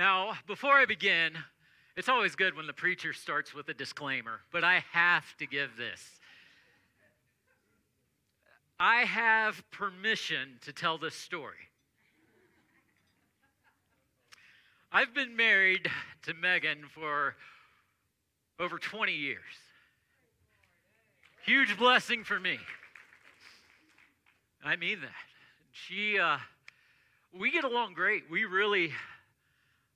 Now, before I begin, it's always good when the preacher starts with a disclaimer, but I have to give this. I have permission to tell this story. I've been married to Megan for over 20 years. Huge blessing for me. I mean that. She, uh, we get along great. We really,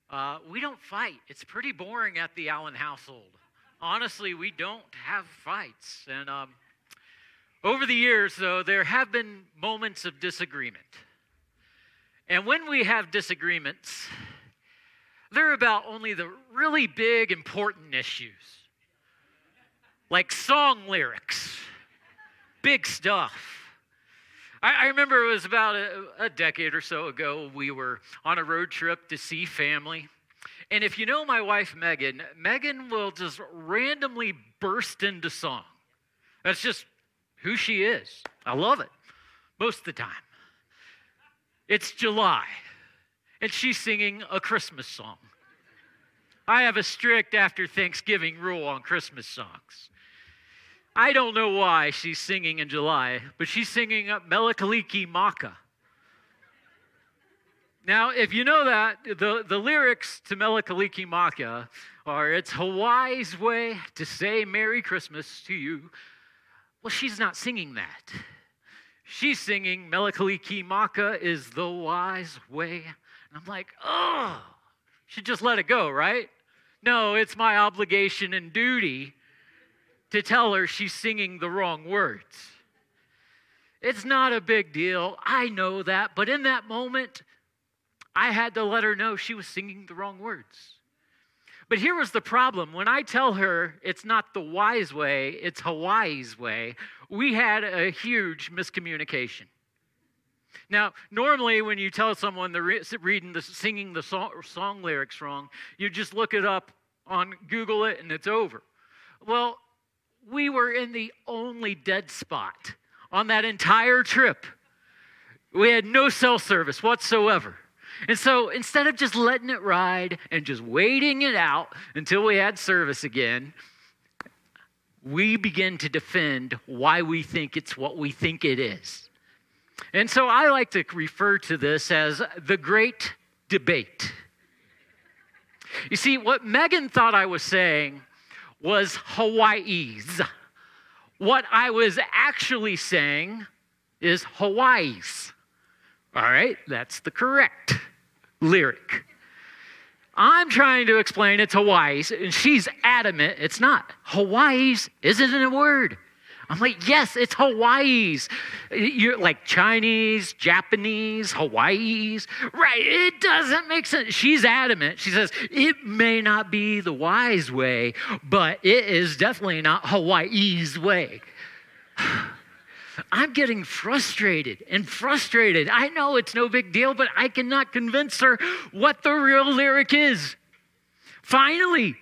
uh, we don't fight. It's pretty boring at the Allen household. Honestly, we don't have fights. And um, over the years, though, there have been moments of disagreement. And when we have disagreements, they're about only the really big, important issues, like song lyrics, big stuff. I, I remember it was about a, a decade or so ago, we were on a road trip to see family. And if you know my wife, Megan, Megan will just randomly burst into song. That's just who she is. I love it most of the time. It's July, and she's singing a Christmas song. I have a strict after Thanksgiving rule on Christmas songs. I don't know why she's singing in July, but she's singing Mele Kalikimaka. Now, if you know that, the, the lyrics to Mele Kalikimaka are It's Hawaii's way to say Merry Christmas to you. Well, she's not singing that. She's singing Mele Kalikimaka is the wise way. And I'm like, oh, she just let it go, right? No, it's my obligation and duty to tell her she's singing the wrong words. It's not a big deal. I know that. But in that moment, I had to let her know she was singing the wrong words. But here was the problem. When I tell her it's not the wise way, it's Hawaii's way, we had a huge miscommunication. Now, normally when you tell someone they're reading the singing the song, song lyrics wrong, you just look it up on Google it and it's over. Well, we were in the only dead spot on that entire trip. We had no cell service whatsoever. And so instead of just letting it ride and just waiting it out until we had service again, we begin to defend why we think it's what we think it is. And so I like to refer to this as the great debate. You see, what Megan thought I was saying was Hawaii's. What I was actually saying is Hawaii's. All right, that's the correct lyric. I'm trying to explain it's Hawaii's, and she's adamant it's not. Hawaii's isn't a word. I'm like, yes, it's Hawaii's. You're like Chinese, Japanese, Hawaii's. Right, it doesn't make sense. She's adamant. She says, it may not be the wise way, but it is definitely not Hawaii's way. I'm getting frustrated and frustrated. I know it's no big deal, but I cannot convince her what the real lyric is. Finally,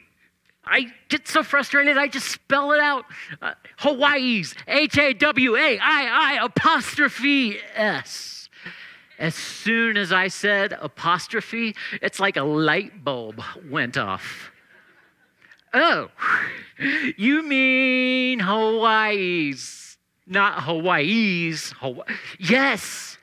I get so frustrated, I just spell it out. Uh, Hawaii's, H A W A I I apostrophe S. As soon as I said apostrophe, it's like a light bulb went off. Oh, you mean Hawaii's, not Hawaii's. Hawaii. Yes.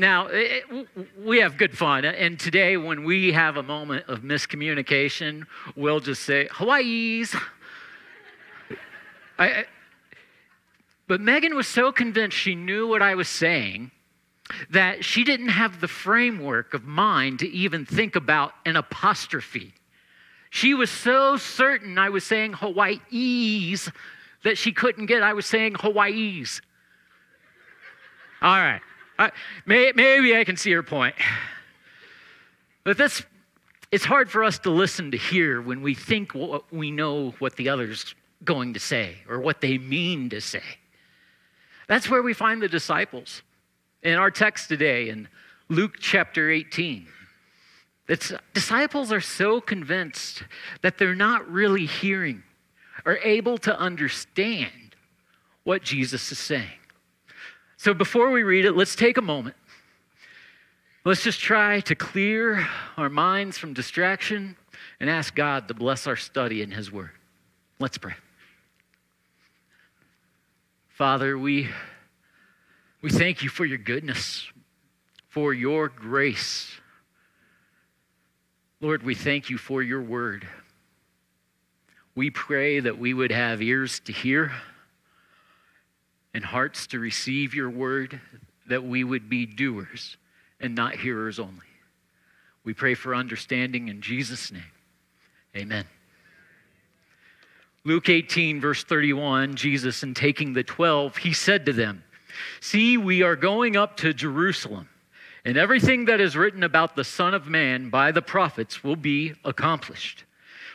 Now, eh, eh, it, we have good fun. Eh, and today, when we have a moment of miscommunication, we'll just say, Hawaii's. I, but Megan was so convinced she knew what I was saying that she didn't have the framework of mind to even think about an apostrophe. She was so certain I was saying Hawaii's that she couldn't get I was saying Hawaii's. All right. May, maybe I can see your point. But this, it's hard for us to listen to hear when we think what we know what the other's going to say or what they mean to say. That's where we find the disciples in our text today in Luke chapter 18. It's, disciples are so convinced that they're not really hearing or able to understand what Jesus is saying. So before we read it, let's take a moment Let's just try to clear our minds from distraction and ask God to bless our study in His Word. Let's pray. Father, we, we thank you for your goodness, for your grace. Lord, we thank you for your word. We pray that we would have ears to hear and hearts to receive your word, that we would be doers and not hearers only. We pray for understanding in Jesus' name. Amen. Luke 18, verse 31, Jesus, in taking the 12, he said to them, See, we are going up to Jerusalem, and everything that is written about the Son of Man by the prophets will be accomplished.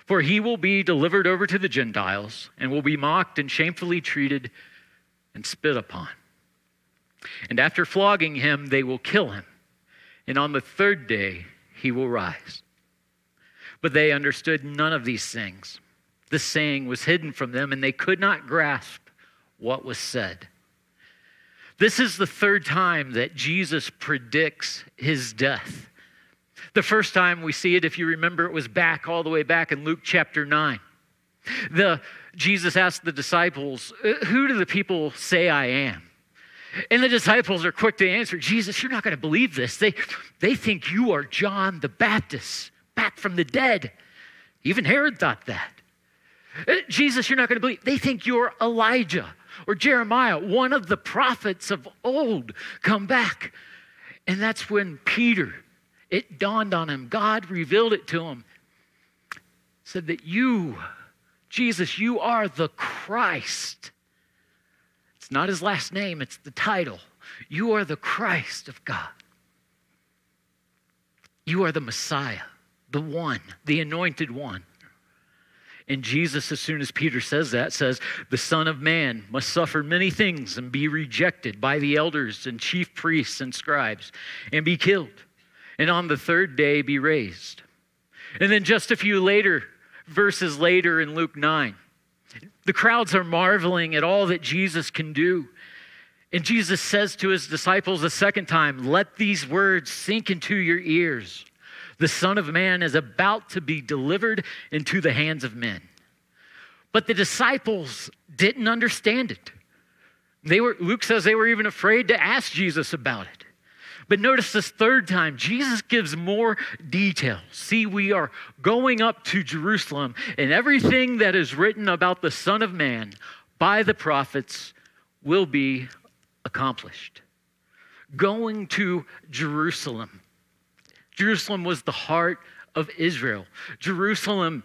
For he will be delivered over to the Gentiles, and will be mocked and shamefully treated and spit upon. And after flogging him, they will kill him, and on the third day he will rise. But they understood none of these things the saying was hidden from them, and they could not grasp what was said. This is the third time that Jesus predicts his death. The first time we see it, if you remember, it was back all the way back in Luke chapter 9. The, Jesus asked the disciples, uh, Who do the people say I am? And the disciples are quick to answer, Jesus, you're not going to believe this. They, they think you are John the Baptist, back from the dead. Even Herod thought that. Uh, Jesus, you're not going to believe. They think you're Elijah or Jeremiah, one of the prophets of old, come back. And that's when Peter, it dawned on him. God revealed it to him. Said that you, Jesus, you are the Christ. It's not his last name, it's the title. You are the Christ of God. You are the Messiah, the one, the anointed one. And Jesus, as soon as Peter says that, says, The Son of Man must suffer many things and be rejected by the elders and chief priests and scribes and be killed, and on the third day be raised. And then just a few later, verses later in Luke 9, the crowds are marveling at all that Jesus can do. And Jesus says to his disciples a second time, Let these words sink into your ears. The Son of Man is about to be delivered into the hands of men. But the disciples didn't understand it. They were, Luke says they were even afraid to ask Jesus about it. But notice this third time, Jesus gives more detail. See, we are going up to Jerusalem, and everything that is written about the Son of Man by the prophets will be accomplished. Going to Jerusalem. Jerusalem was the heart of Israel. Jerusalem,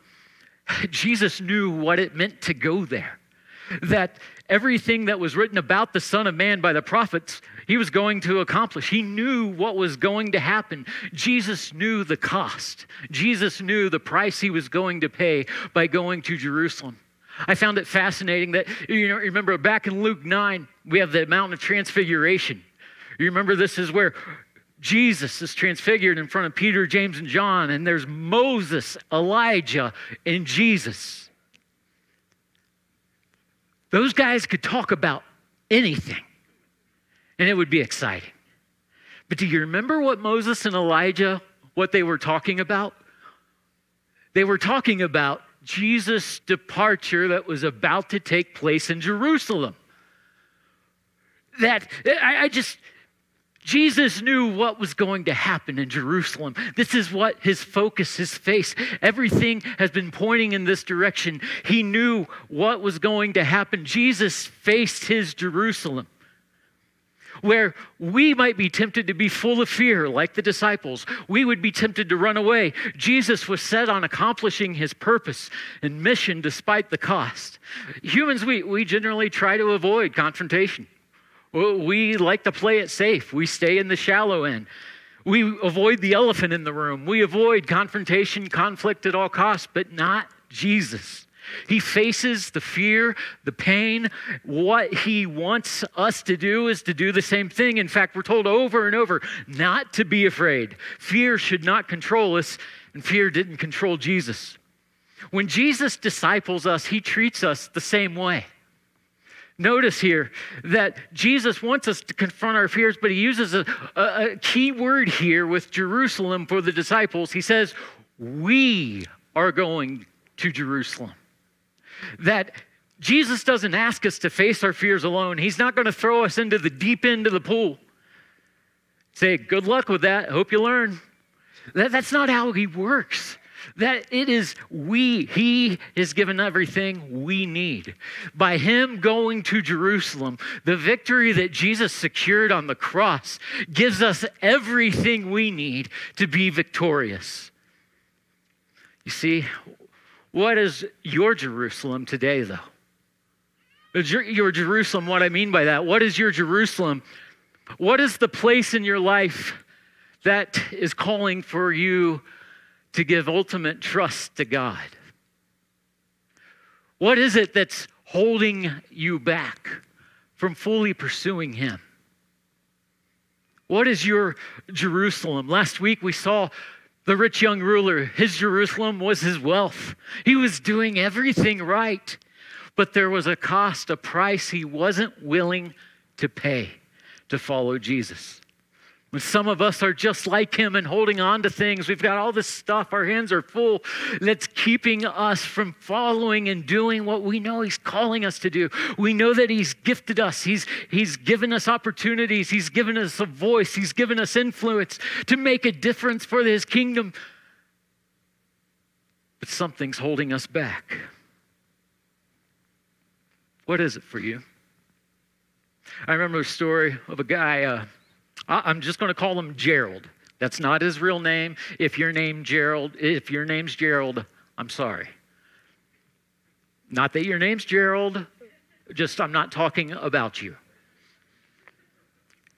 Jesus knew what it meant to go there. That everything that was written about the Son of Man by the prophets, he was going to accomplish. He knew what was going to happen. Jesus knew the cost. Jesus knew the price he was going to pay by going to Jerusalem. I found it fascinating that, you know, remember back in Luke 9, we have the Mountain of Transfiguration. You remember this is where Jesus is transfigured in front of Peter, James, and John, and there's Moses, Elijah, and Jesus. Those guys could talk about anything, and it would be exciting. But do you remember what Moses and Elijah, what they were talking about? They were talking about Jesus' departure that was about to take place in Jerusalem. That I, I just Jesus knew what was going to happen in Jerusalem. This is what his focus, his face, everything has been pointing in this direction. He knew what was going to happen. Jesus faced his Jerusalem. Where we might be tempted to be full of fear, like the disciples, we would be tempted to run away. Jesus was set on accomplishing his purpose and mission despite the cost. Humans, we, we generally try to avoid confrontation. We like to play it safe. We stay in the shallow end. We avoid the elephant in the room. We avoid confrontation, conflict at all costs, but not Jesus. He faces the fear, the pain. What he wants us to do is to do the same thing. In fact, we're told over and over not to be afraid. Fear should not control us, and fear didn't control Jesus. When Jesus disciples us, he treats us the same way. Notice here that Jesus wants us to confront our fears, but he uses a, a, a, key word here with Jerusalem for the disciples. He says, We are going to Jerusalem. That Jesus doesn't ask us to face our fears alone. He's not going to throw us into the deep end of the pool. Say, Good luck with that. Hope you learn. That, that's not how he works that it is we, He has given everything we need. By Him going to Jerusalem, the victory that Jesus secured on the cross gives us everything we need to be victorious. You see, what is your Jerusalem today, though? Your Jerusalem, what I mean by that, what is your Jerusalem? What is the place in your life that is calling for you to give ultimate trust to God? What is it that's holding you back from fully pursuing Him? What is your Jerusalem? Last week we saw the rich young ruler. His Jerusalem was his wealth. He was doing everything right, but there was a cost, a price he wasn't willing to pay to follow Jesus. When some of us are just like him and holding on to things, we've got all this stuff, our hands are full, that's keeping us from following and doing what we know he's calling us to do. We know that he's gifted us, he's, he's given us opportunities, he's given us a voice, he's given us influence to make a difference for his kingdom. But something's holding us back. What is it for you? I remember a story of a guy. Uh, I'm just going to call him Gerald. That's not his real name. If your name Gerald, if your name's Gerald, I'm sorry. Not that your name's Gerald, just I'm not talking about you.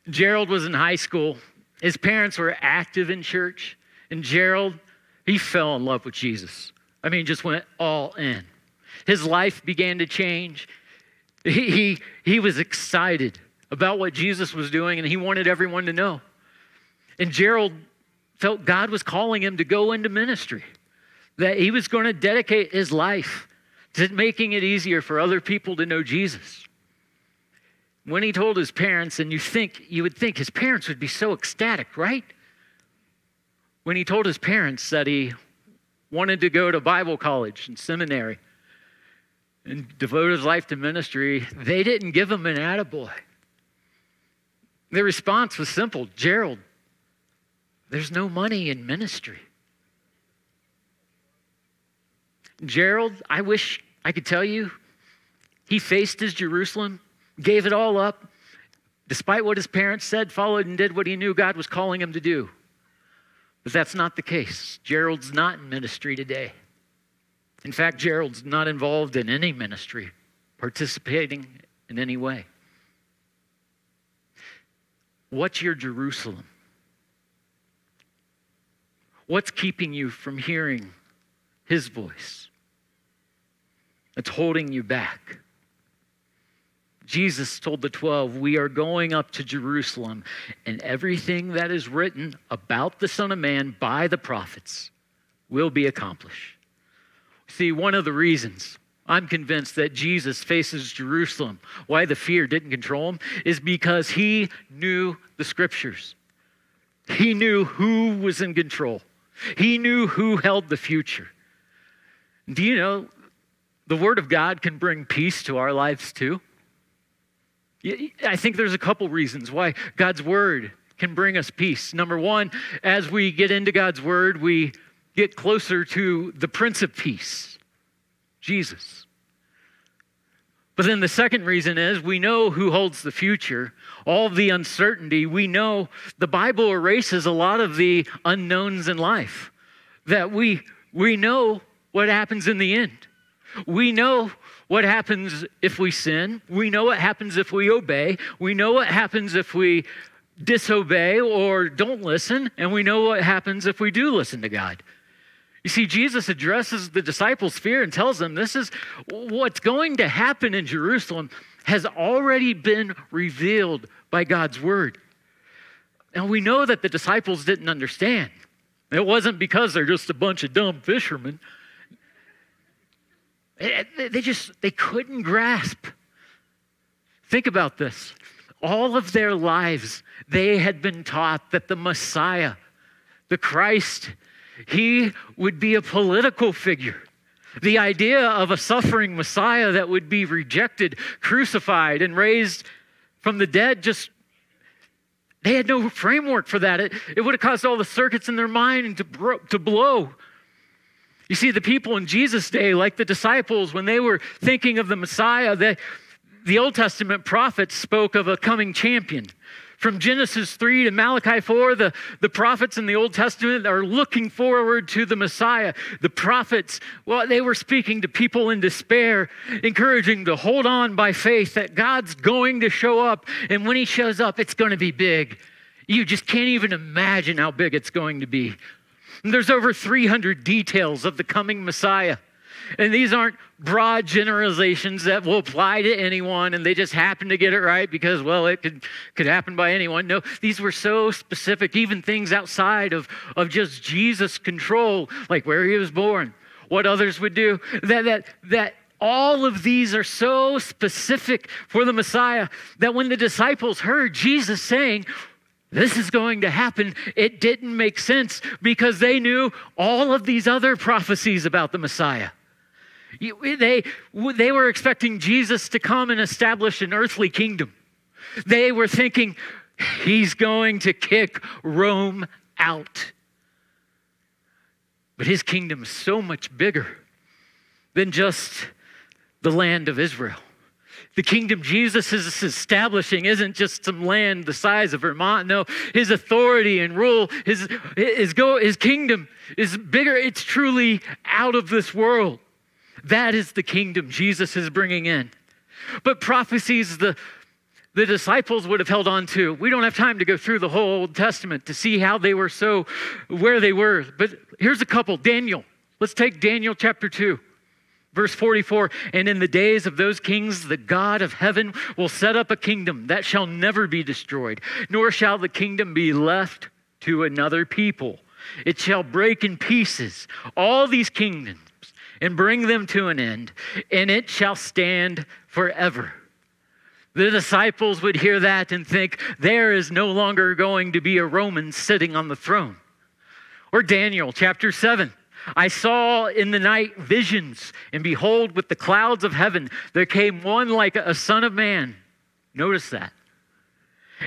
Gerald was in high school. His parents were active in church, and Gerald, he fell in love with Jesus. I mean, just went all in. His life began to change. He, he, he was excited about what Jesus was doing, and he wanted everyone to know. And Gerald felt God was calling him to go into ministry, that he was going to dedicate his life to making it easier for other people to know Jesus. When he told his parents, and you think you would think his parents would be so ecstatic, right? When he told his parents that he wanted to go to Bible college and seminary and devote his life to ministry, they didn't give him an attaboy. The response was simple Gerald, there's no money in ministry. Gerald, I wish I could tell you, he faced his Jerusalem, gave it all up, despite what his parents said, followed and did what he knew God was calling him to do. But that's not the case. Gerald's not in ministry today. In fact, Gerald's not involved in any ministry, participating in any way. What's your Jerusalem? What's keeping you from hearing his voice? It's holding you back. Jesus told the 12, We are going up to Jerusalem, and everything that is written about the Son of Man by the prophets will be accomplished. See, one of the reasons I'm convinced that Jesus faces Jerusalem. Why the fear didn't control him is because he knew the scriptures. He knew who was in control. He knew who held the future. Do you know the Word of God can bring peace to our lives too? I think there's a couple reasons why God's Word can bring us peace. Number one, as we get into God's Word, we get closer to the Prince of Peace. Jesus. But then the second reason is we know who holds the future, all the uncertainty. We know the Bible erases a lot of the unknowns in life. That we we know what happens in the end. We know what happens if we sin. We know what happens if we obey. We know what happens if we disobey or don't listen, and we know what happens if we do listen to God. You see, Jesus addresses the disciples' fear and tells them this is what's going to happen in Jerusalem has already been revealed by God's word. And we know that the disciples didn't understand. It wasn't because they're just a bunch of dumb fishermen. Eh, they just they couldn't grasp Think about this. All of their lives, they had been taught that the Messiah, the Christ, he would be a political figure. The idea of a suffering Messiah that would be rejected, crucified, and raised from the dead just they had no framework for that. It, it would have caused all the circuits in their mind to, bro, to blow. You see, the people in Jesus' day, like the disciples, when they were thinking of the Messiah, they, the Old Testament prophets spoke of a coming champion. From Genesis 3 to Malachi 4, the, the prophets in the Old Testament are looking forward to the Messiah. The prophets, well, they were speaking to people in despair, encouraging to hold on by faith that God's going to show up. And when He shows up, it's going to be big. You just can't even imagine how big it's going to be. And there's over 300 details of the coming Messiah. And these aren't broad generalizations that will apply to anyone and they just happen to get it right because, well, it could, could happen by anyone. No, these were so specific, even things outside of, of just Jesus' control, like where he was born, what others would do, that, that, that all of these are so specific for the Messiah that when the disciples heard Jesus saying, this is going to happen. It didn't make sense because they knew all of these other prophecies about the Messiah. They, they were expecting Jesus to come and establish an earthly kingdom. They were thinking, he's going to kick Rome out. But his kingdom is so much bigger than just the land of Israel. The kingdom Jesus is establishing isn't just some land the size of Vermont. No, his authority and rule, his, his, go, his kingdom is bigger. It's truly out of this world. That is the kingdom Jesus is bringing in. But prophecies the, the disciples would have held on to. We don't have time to go through the whole Old Testament to see how they were so, where they were. But here's a couple Daniel. Let's take Daniel chapter 2. Verse 44 And in the days of those kings, the God of heaven will set up a kingdom that shall never be destroyed, nor shall the kingdom be left to another people. It shall break in pieces all these kingdoms and bring them to an end, and it shall stand forever. The disciples would hear that and think, there is no longer going to be a Roman sitting on the throne. Or Daniel chapter 7. I saw in the night visions, and behold, with the clouds of heaven, there came one like a son of man. Notice that.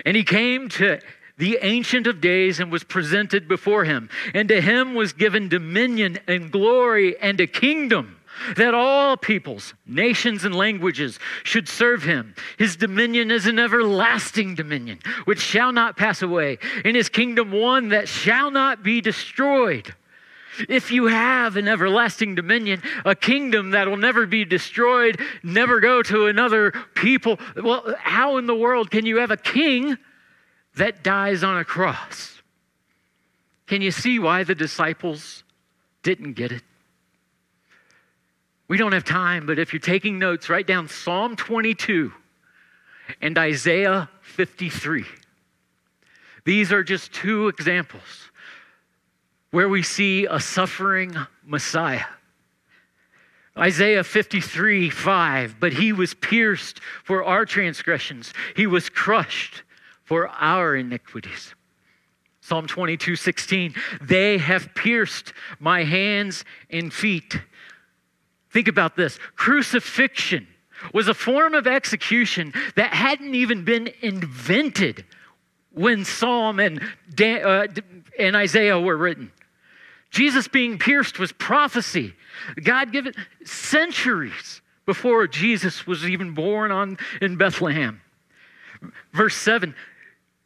And he came to the Ancient of Days, and was presented before him. And to him was given dominion and glory and a kingdom that all peoples, nations, and languages should serve him. His dominion is an everlasting dominion, which shall not pass away, and his kingdom one that shall not be destroyed. If you have an everlasting dominion, a kingdom that will never be destroyed, never go to another people, well, how in the world can you have a king that dies on a cross. Can you see why the disciples didn't get it? We don't have time, but if you're taking notes, write down Psalm 22 and Isaiah 53. These are just two examples where we see a suffering Messiah. Isaiah 53 5, but he was pierced for our transgressions, he was crushed for our iniquities. Psalm 22 16, they have pierced my hands and feet. Think about this crucifixion was a form of execution that hadn't even been invented when Psalm and, Dan, uh, and Isaiah were written. Jesus being pierced was prophecy. God given centuries before Jesus was even born on, in Bethlehem. Verse 7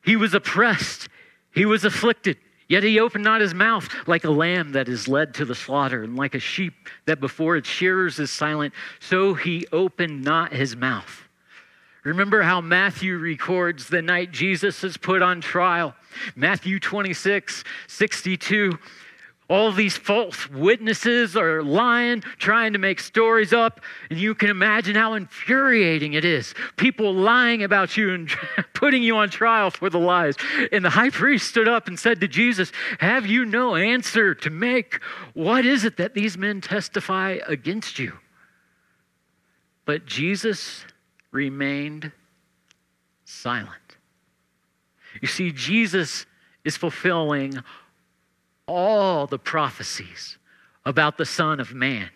he was oppressed, he was afflicted, yet he opened not his mouth like a lamb that is led to the slaughter, and like a sheep that before its shearers is silent, so he opened not his mouth. Remember how Matthew records the night Jesus is put on trial. Matthew 26, 62. All these false witnesses are lying, trying to make stories up, and you can imagine how infuriating it is. People lying about you and putting you on trial for the lies. And the high priest stood up and said to Jesus, Have you no answer to make? What is it that these men testify against you? But Jesus remained silent. You see, Jesus is fulfilling all the prophecies about the Son of Man.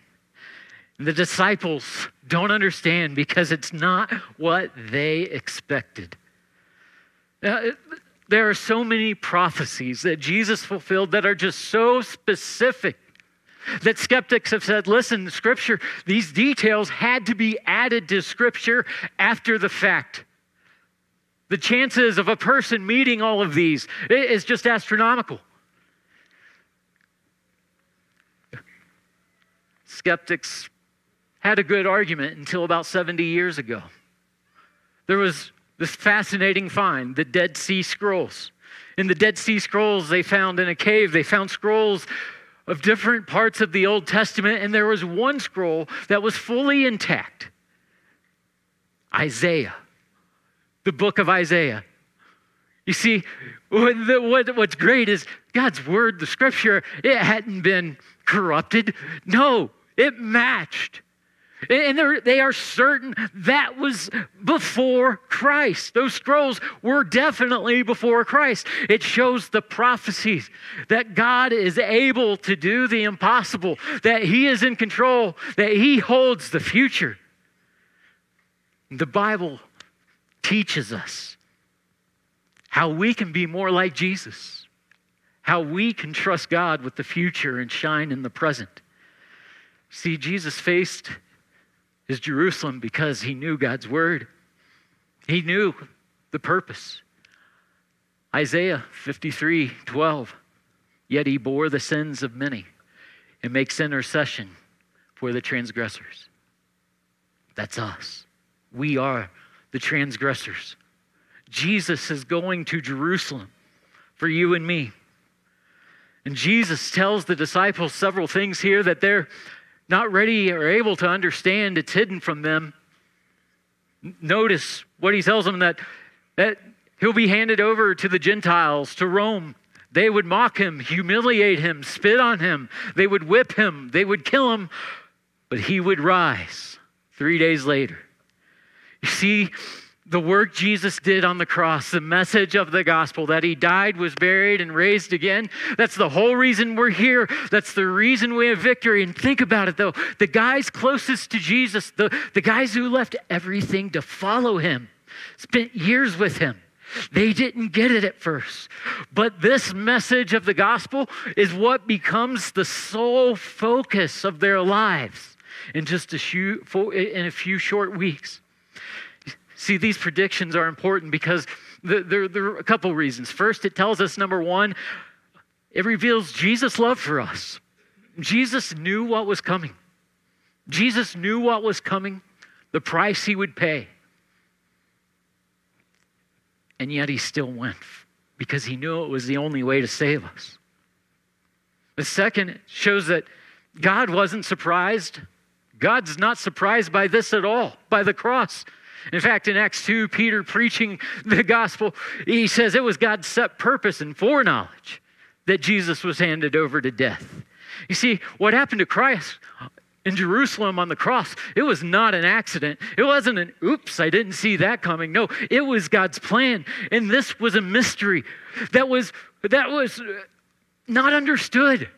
The disciples don't understand because it's not what they expected. Uh, there are so many prophecies that Jesus fulfilled that are just so specific that skeptics have said, listen, Scripture, these details had to be added to Scripture after the fact. The chances of a person meeting all of these is just astronomical. Skeptics had a good argument until about 70 years ago. There was this fascinating find the Dead Sea Scrolls. In the Dead Sea Scrolls, they found in a cave, they found scrolls of different parts of the Old Testament, and there was one scroll that was fully intact Isaiah, the book of Isaiah. You see, what, what's great is God's word, the scripture, it hadn't been corrupted. No, it matched. And they are certain that was before Christ. Those scrolls were definitely before Christ. It shows the prophecies that God is able to do the impossible, that He is in control, that He holds the future. The Bible teaches us how we can be more like Jesus, how we can trust God with the future and shine in the present. See, Jesus faced his Jerusalem because he knew God's word. He knew the purpose. Isaiah 53 12. Yet he bore the sins of many and makes intercession for the transgressors. That's us. We are the transgressors. Jesus is going to Jerusalem for you and me. And Jesus tells the disciples several things here that they're not ready or able to understand, it's hidden from them. Notice what he tells them that, that he'll be handed over to the Gentiles, to Rome. They would mock him, humiliate him, spit on him. They would whip him, they would kill him, but he would rise three days later. You see, the work Jesus did on the cross, the message of the gospel that he died, was buried, and raised again. That's the whole reason we're here. That's the reason we have victory. And think about it though the guys closest to Jesus, the, the guys who left everything to follow him, spent years with him. They didn't get it at first. But this message of the gospel is what becomes the sole focus of their lives in just a few, in a few short weeks. See, these predictions are important because there, there are a couple reasons. First, it tells us number one, it reveals Jesus' love for us. Jesus knew what was coming. Jesus knew what was coming, the price he would pay. And yet he still went because he knew it was the only way to save us. The second shows that God wasn't surprised. God's not surprised by this at all, by the cross. In fact, in Acts 2, Peter preaching the gospel, he says it was God's set purpose and foreknowledge that Jesus was handed over to death. You see, what happened to Christ in Jerusalem on the cross, it was not an accident. It wasn't an oops, I didn't see that coming. No, it was God's plan. And this was a mystery that was that was not understood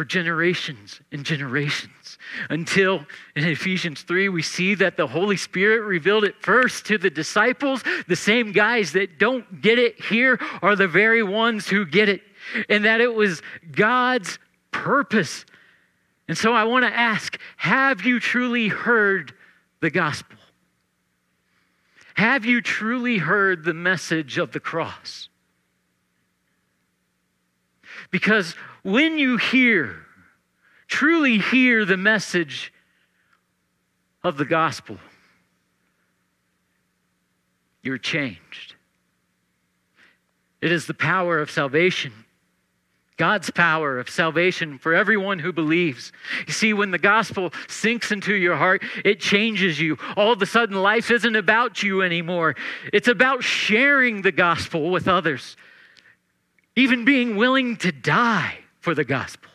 for generations and generations until in Ephesians 3 we see that the Holy Spirit revealed it first to the disciples. The same guys that don't get it here are the very ones who get it, and that it was God's purpose. And so I want to ask have you truly heard the gospel? Have you truly heard the message of the cross? Because when you hear, truly hear the message of the gospel, you're changed. It is the power of salvation. God's power of salvation for everyone who believes. You see, when the gospel sinks into your heart, it changes you. All of a sudden, life isn't about you anymore. It's about sharing the gospel with others, even being willing to die for the gospel.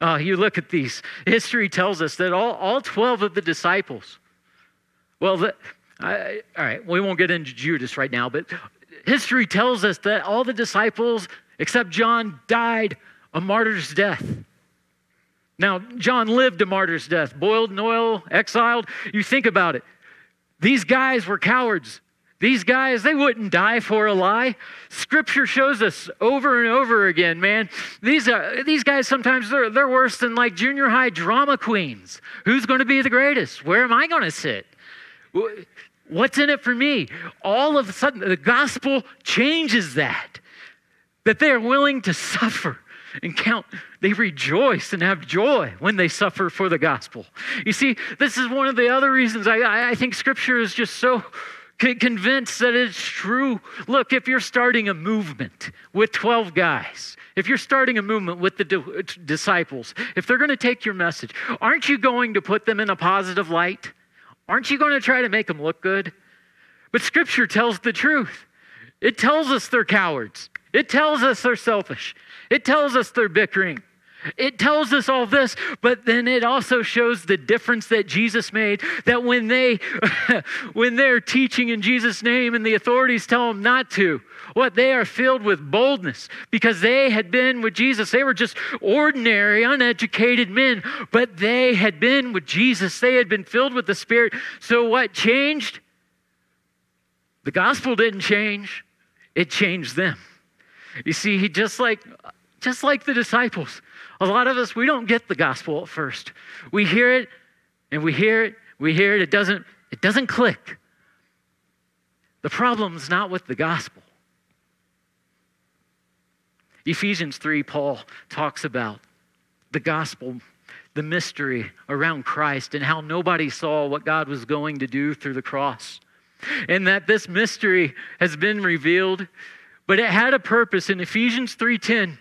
Uh, you look at these. History tells us that all, all 12 of the disciples, well, the, I, all right, we won't get into Judas right now, but history tells us that all the disciples, except John, died a martyr's death. Now, John lived a martyr's death, boiled in oil, exiled. You think about it. These guys were cowards. These guys, they wouldn't die for a lie. Scripture shows us over and over again, man. These, are, these guys sometimes they're, they're worse than like junior high drama queens. Who's going to be the greatest? Where am I going to sit? What's in it for me? All of a sudden, the gospel changes that. That they are willing to suffer and count. They rejoice and have joy when they suffer for the gospel. You see, this is one of the other reasons I, I think Scripture is just so convinced that it's true. Look, if you're starting a movement with 12 guys, if you're starting a movement with the di- disciples, if they're going to take your message, aren't you going to put them in a positive light? Aren't you going to try to make them look good? But Scripture tells the truth. It tells us they're cowards. It tells us they're selfish. It tells us they're bickering. It tells us all this, but then it also shows the difference that Jesus made. That when they when they're teaching in Jesus' name and the authorities tell them not to, what they are filled with boldness because they had been with Jesus. They were just ordinary, uneducated men, but they had been with Jesus. They had been filled with the Spirit. So what changed? The gospel didn't change. It changed them. You see, he just like just like the disciples. A lot of us, we don't get the gospel at first. We hear it and we hear it, we hear it, it doesn't, it doesn't click. The problem's not with the gospel. Ephesians 3, Paul talks about the gospel, the mystery around Christ, and how nobody saw what God was going to do through the cross. And that this mystery has been revealed, but it had a purpose in Ephesians 3:10.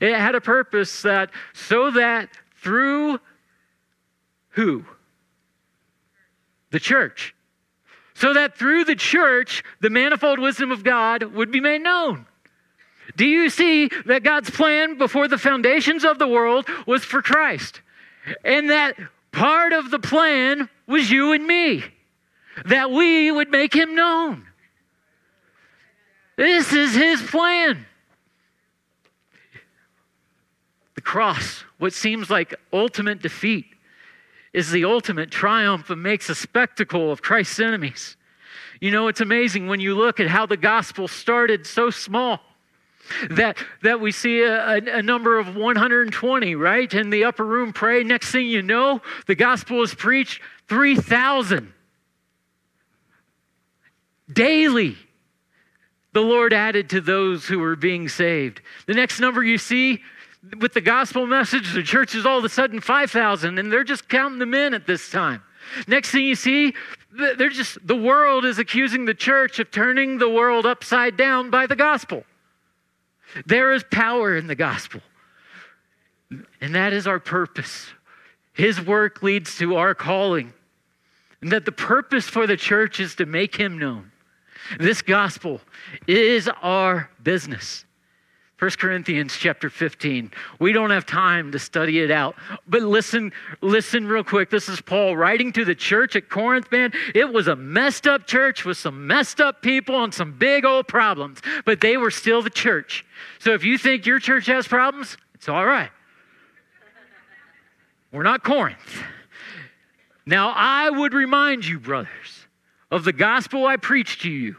It had a purpose that so that through who? The church. So that through the church, the manifold wisdom of God would be made known. Do you see that God's plan before the foundations of the world was for Christ? And that part of the plan was you and me, that we would make him known. This is his plan. The cross, what seems like ultimate defeat, is the ultimate triumph and makes a spectacle of Christ's enemies. You know, it's amazing when you look at how the gospel started so small. That, that we see a, a, number of 120, right? In the upper room pray. Next thing you know, the gospel is preached 3,000. Daily, the Lord added to those who were being saved. The next number you see, with the gospel message, the church is all of a sudden 5,000, and they're just counting them in at this time. Next thing you see, they're just, the world is accusing the church of turning the world upside down by the gospel. There is power in the gospel, and that is our purpose. His work leads to our calling, and that the purpose for the church is to make him known. This gospel is our business. 1 Corinthians chapter 15. We don't have time to study it out. But listen, listen real quick. This is Paul writing to the church at Corinth, man. It was a messed up church with some messed up people and some big old problems, but they were still the church. So if you think your church has problems, it's all right. We're not Corinth. Now, I would remind you, brothers, of the gospel I preached to you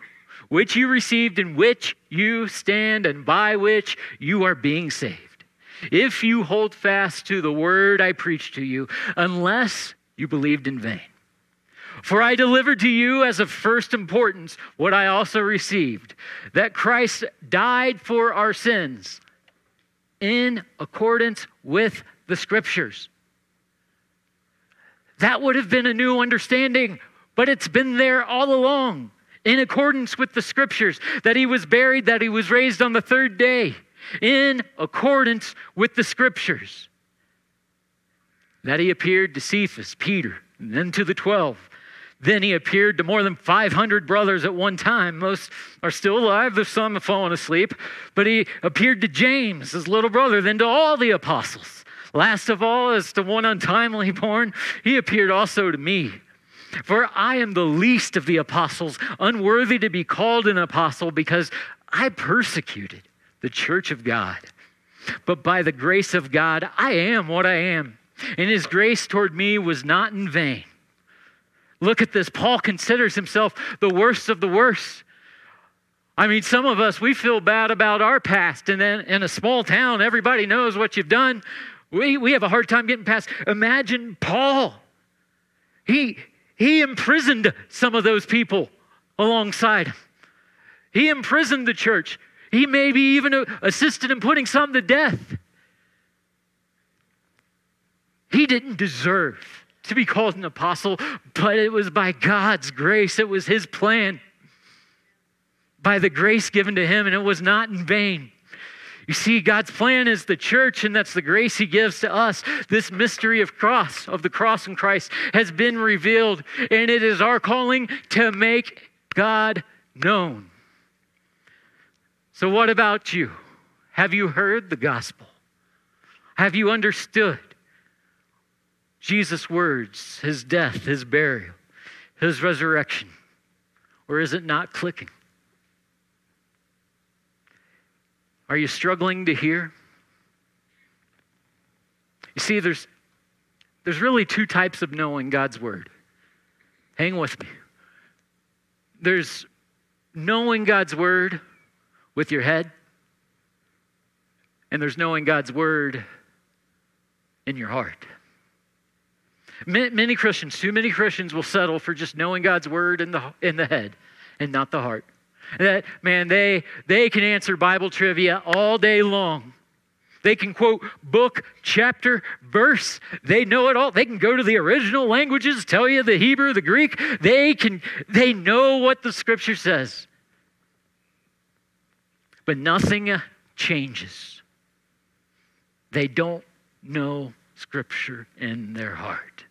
which you received, in which you stand, and by which you are being saved. If you hold fast to the word I preached to you, unless you believed in vain. For I delivered to you as of first importance what I also received that Christ died for our sins in accordance with the scriptures. That would have been a new understanding, but it's been there all along in accordance with the scriptures, that he was buried, that he was raised on the third day, in accordance with the scriptures. That he appeared to Cephas, Peter, and then to the 12. Then he appeared to more than 500 brothers at one time. Most are still alive, there's some have fallen asleep. But he appeared to James, his little brother, then to all the apostles. Last of all, as to one untimely born, he appeared also to me. For I am the least of the apostles, unworthy to be called an apostle because I persecuted the church of God. But by the grace of God, I am what I am. And his grace toward me was not in vain. Look at this. Paul considers himself the worst of the worst. I mean, some of us, we feel bad about our past. And then in a small town, everybody knows what you've done. We, we have a hard time getting past. Imagine Paul. He, he imprisoned some of those people alongside. He imprisoned the church. He maybe even assisted in putting some to death. He didn't deserve to be called an apostle, but it was by God's grace. It was his plan. By the grace given to him, and it was not in vain. You see, God's plan is the church, and that's the grace He gives to us. This mystery of cross, of the cross in Christ, has been revealed, and it is our calling to make God known. So, what about you? Have you heard the gospel? Have you understood Jesus' words, His death, His burial, His resurrection? Or is it not clicking? Are you struggling to hear? You see, there's, there's really two types of knowing God's word. Hang with me. There's knowing God's word with your head, and there's knowing God's word in your heart. Many Christians, too many Christians will settle for just knowing God's word in the, in the head and not the heart. That man, they they can answer Bible trivia all day long. They can quote book, chapter, verse. They know it all. They can go to the original languages, tell you the Hebrew, the Greek. They can they know what the scripture says. But nothing uh, changes. They don't know scripture in their heart.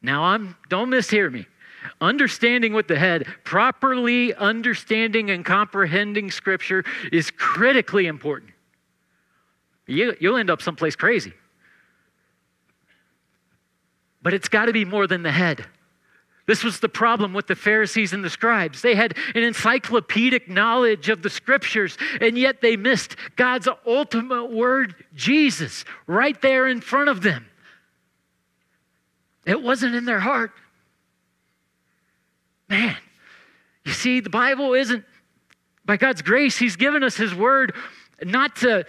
Now I'm don't mishear me understanding with the head, properly understanding and comprehending Scripture is critically important. You, will end up someplace crazy. But it's got to be more than the head. This was the problem with the Pharisees and the scribes. They had an encyclopedic knowledge of the scriptures, and yet they missed God's ultimate word, Jesus, right there in front of them. It wasn't in their heart. Man, you see, the Bible isn't, by God's grace, He's given us His Word not to,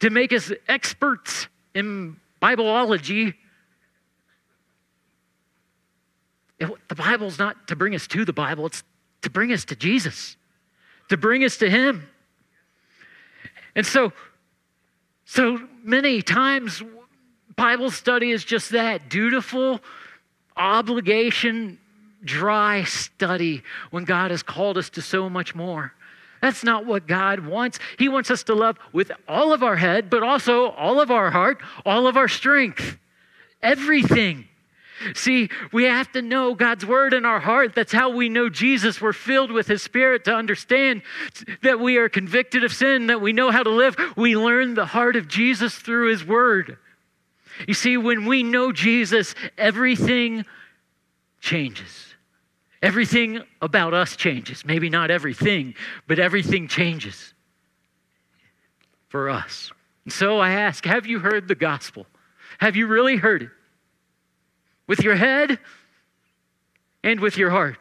to make us experts in Bibleology. The Bible's not to bring us to the Bible, it's to bring us to Jesus, to bring us to Him. And so, so many times, Bible study is just that dutiful obligation dry study when God has called us to so much more. That's not what God wants. He wants us to love with all of our head, but also all of our heart, all of our strength, everything. See, we have to know God's word in our heart. That's how we know Jesus. We're filled with his spirit to understand that we are convicted of sin, that we know how to live. We learn the heart of Jesus through his word. You see, when we know Jesus, everything changes. Everything about us changes. Maybe not everything, but everything changes for us. And so I ask Have you heard the gospel? Have you really heard it? With your head and with your heart?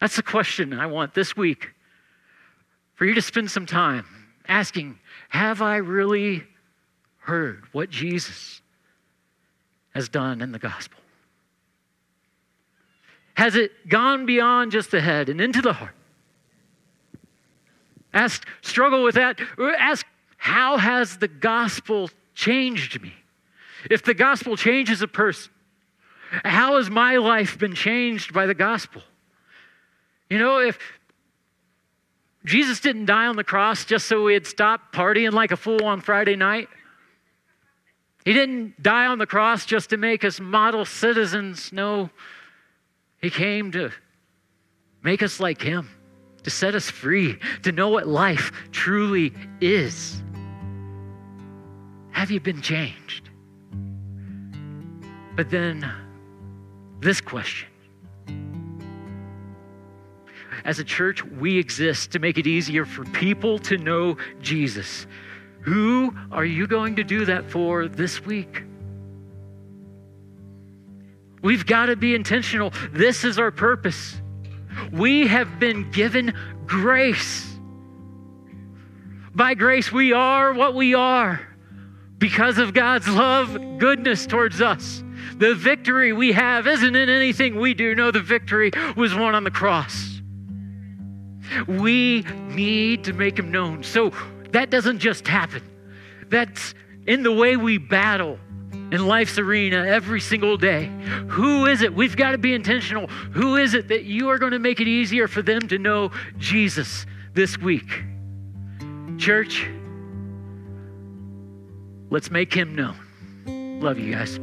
That's the question I want this week for you to spend some time asking Have I really heard what Jesus has done in the gospel? Has it gone beyond just the head and into the heart? Ask, struggle with that. Ask, how has the gospel changed me? If the gospel changes a person, how has my life been changed by the gospel? You know, if Jesus didn't die on the cross just so we'd stop partying like a fool on Friday night, He didn't die on the cross just to make us model citizens. No, he came to make us like Him, to set us free, to know what life truly is. Have you been changed? But then, this question. As a church, we exist to make it easier for people to know Jesus. Who are you going to do that for this week? We've got to be intentional. This is our purpose. We have been given grace. By grace, we are what we are because of God's love, goodness towards us. The victory we have isn't in anything we do. No, the victory was won on the cross. We need to make Him known. So that doesn't just happen, that's in the way we battle in life's arena every single day. Who is it? We've got to be intentional. Who is it that you are going to make it easier for them to know Jesus this week? Church, let's make him known. Love you guys.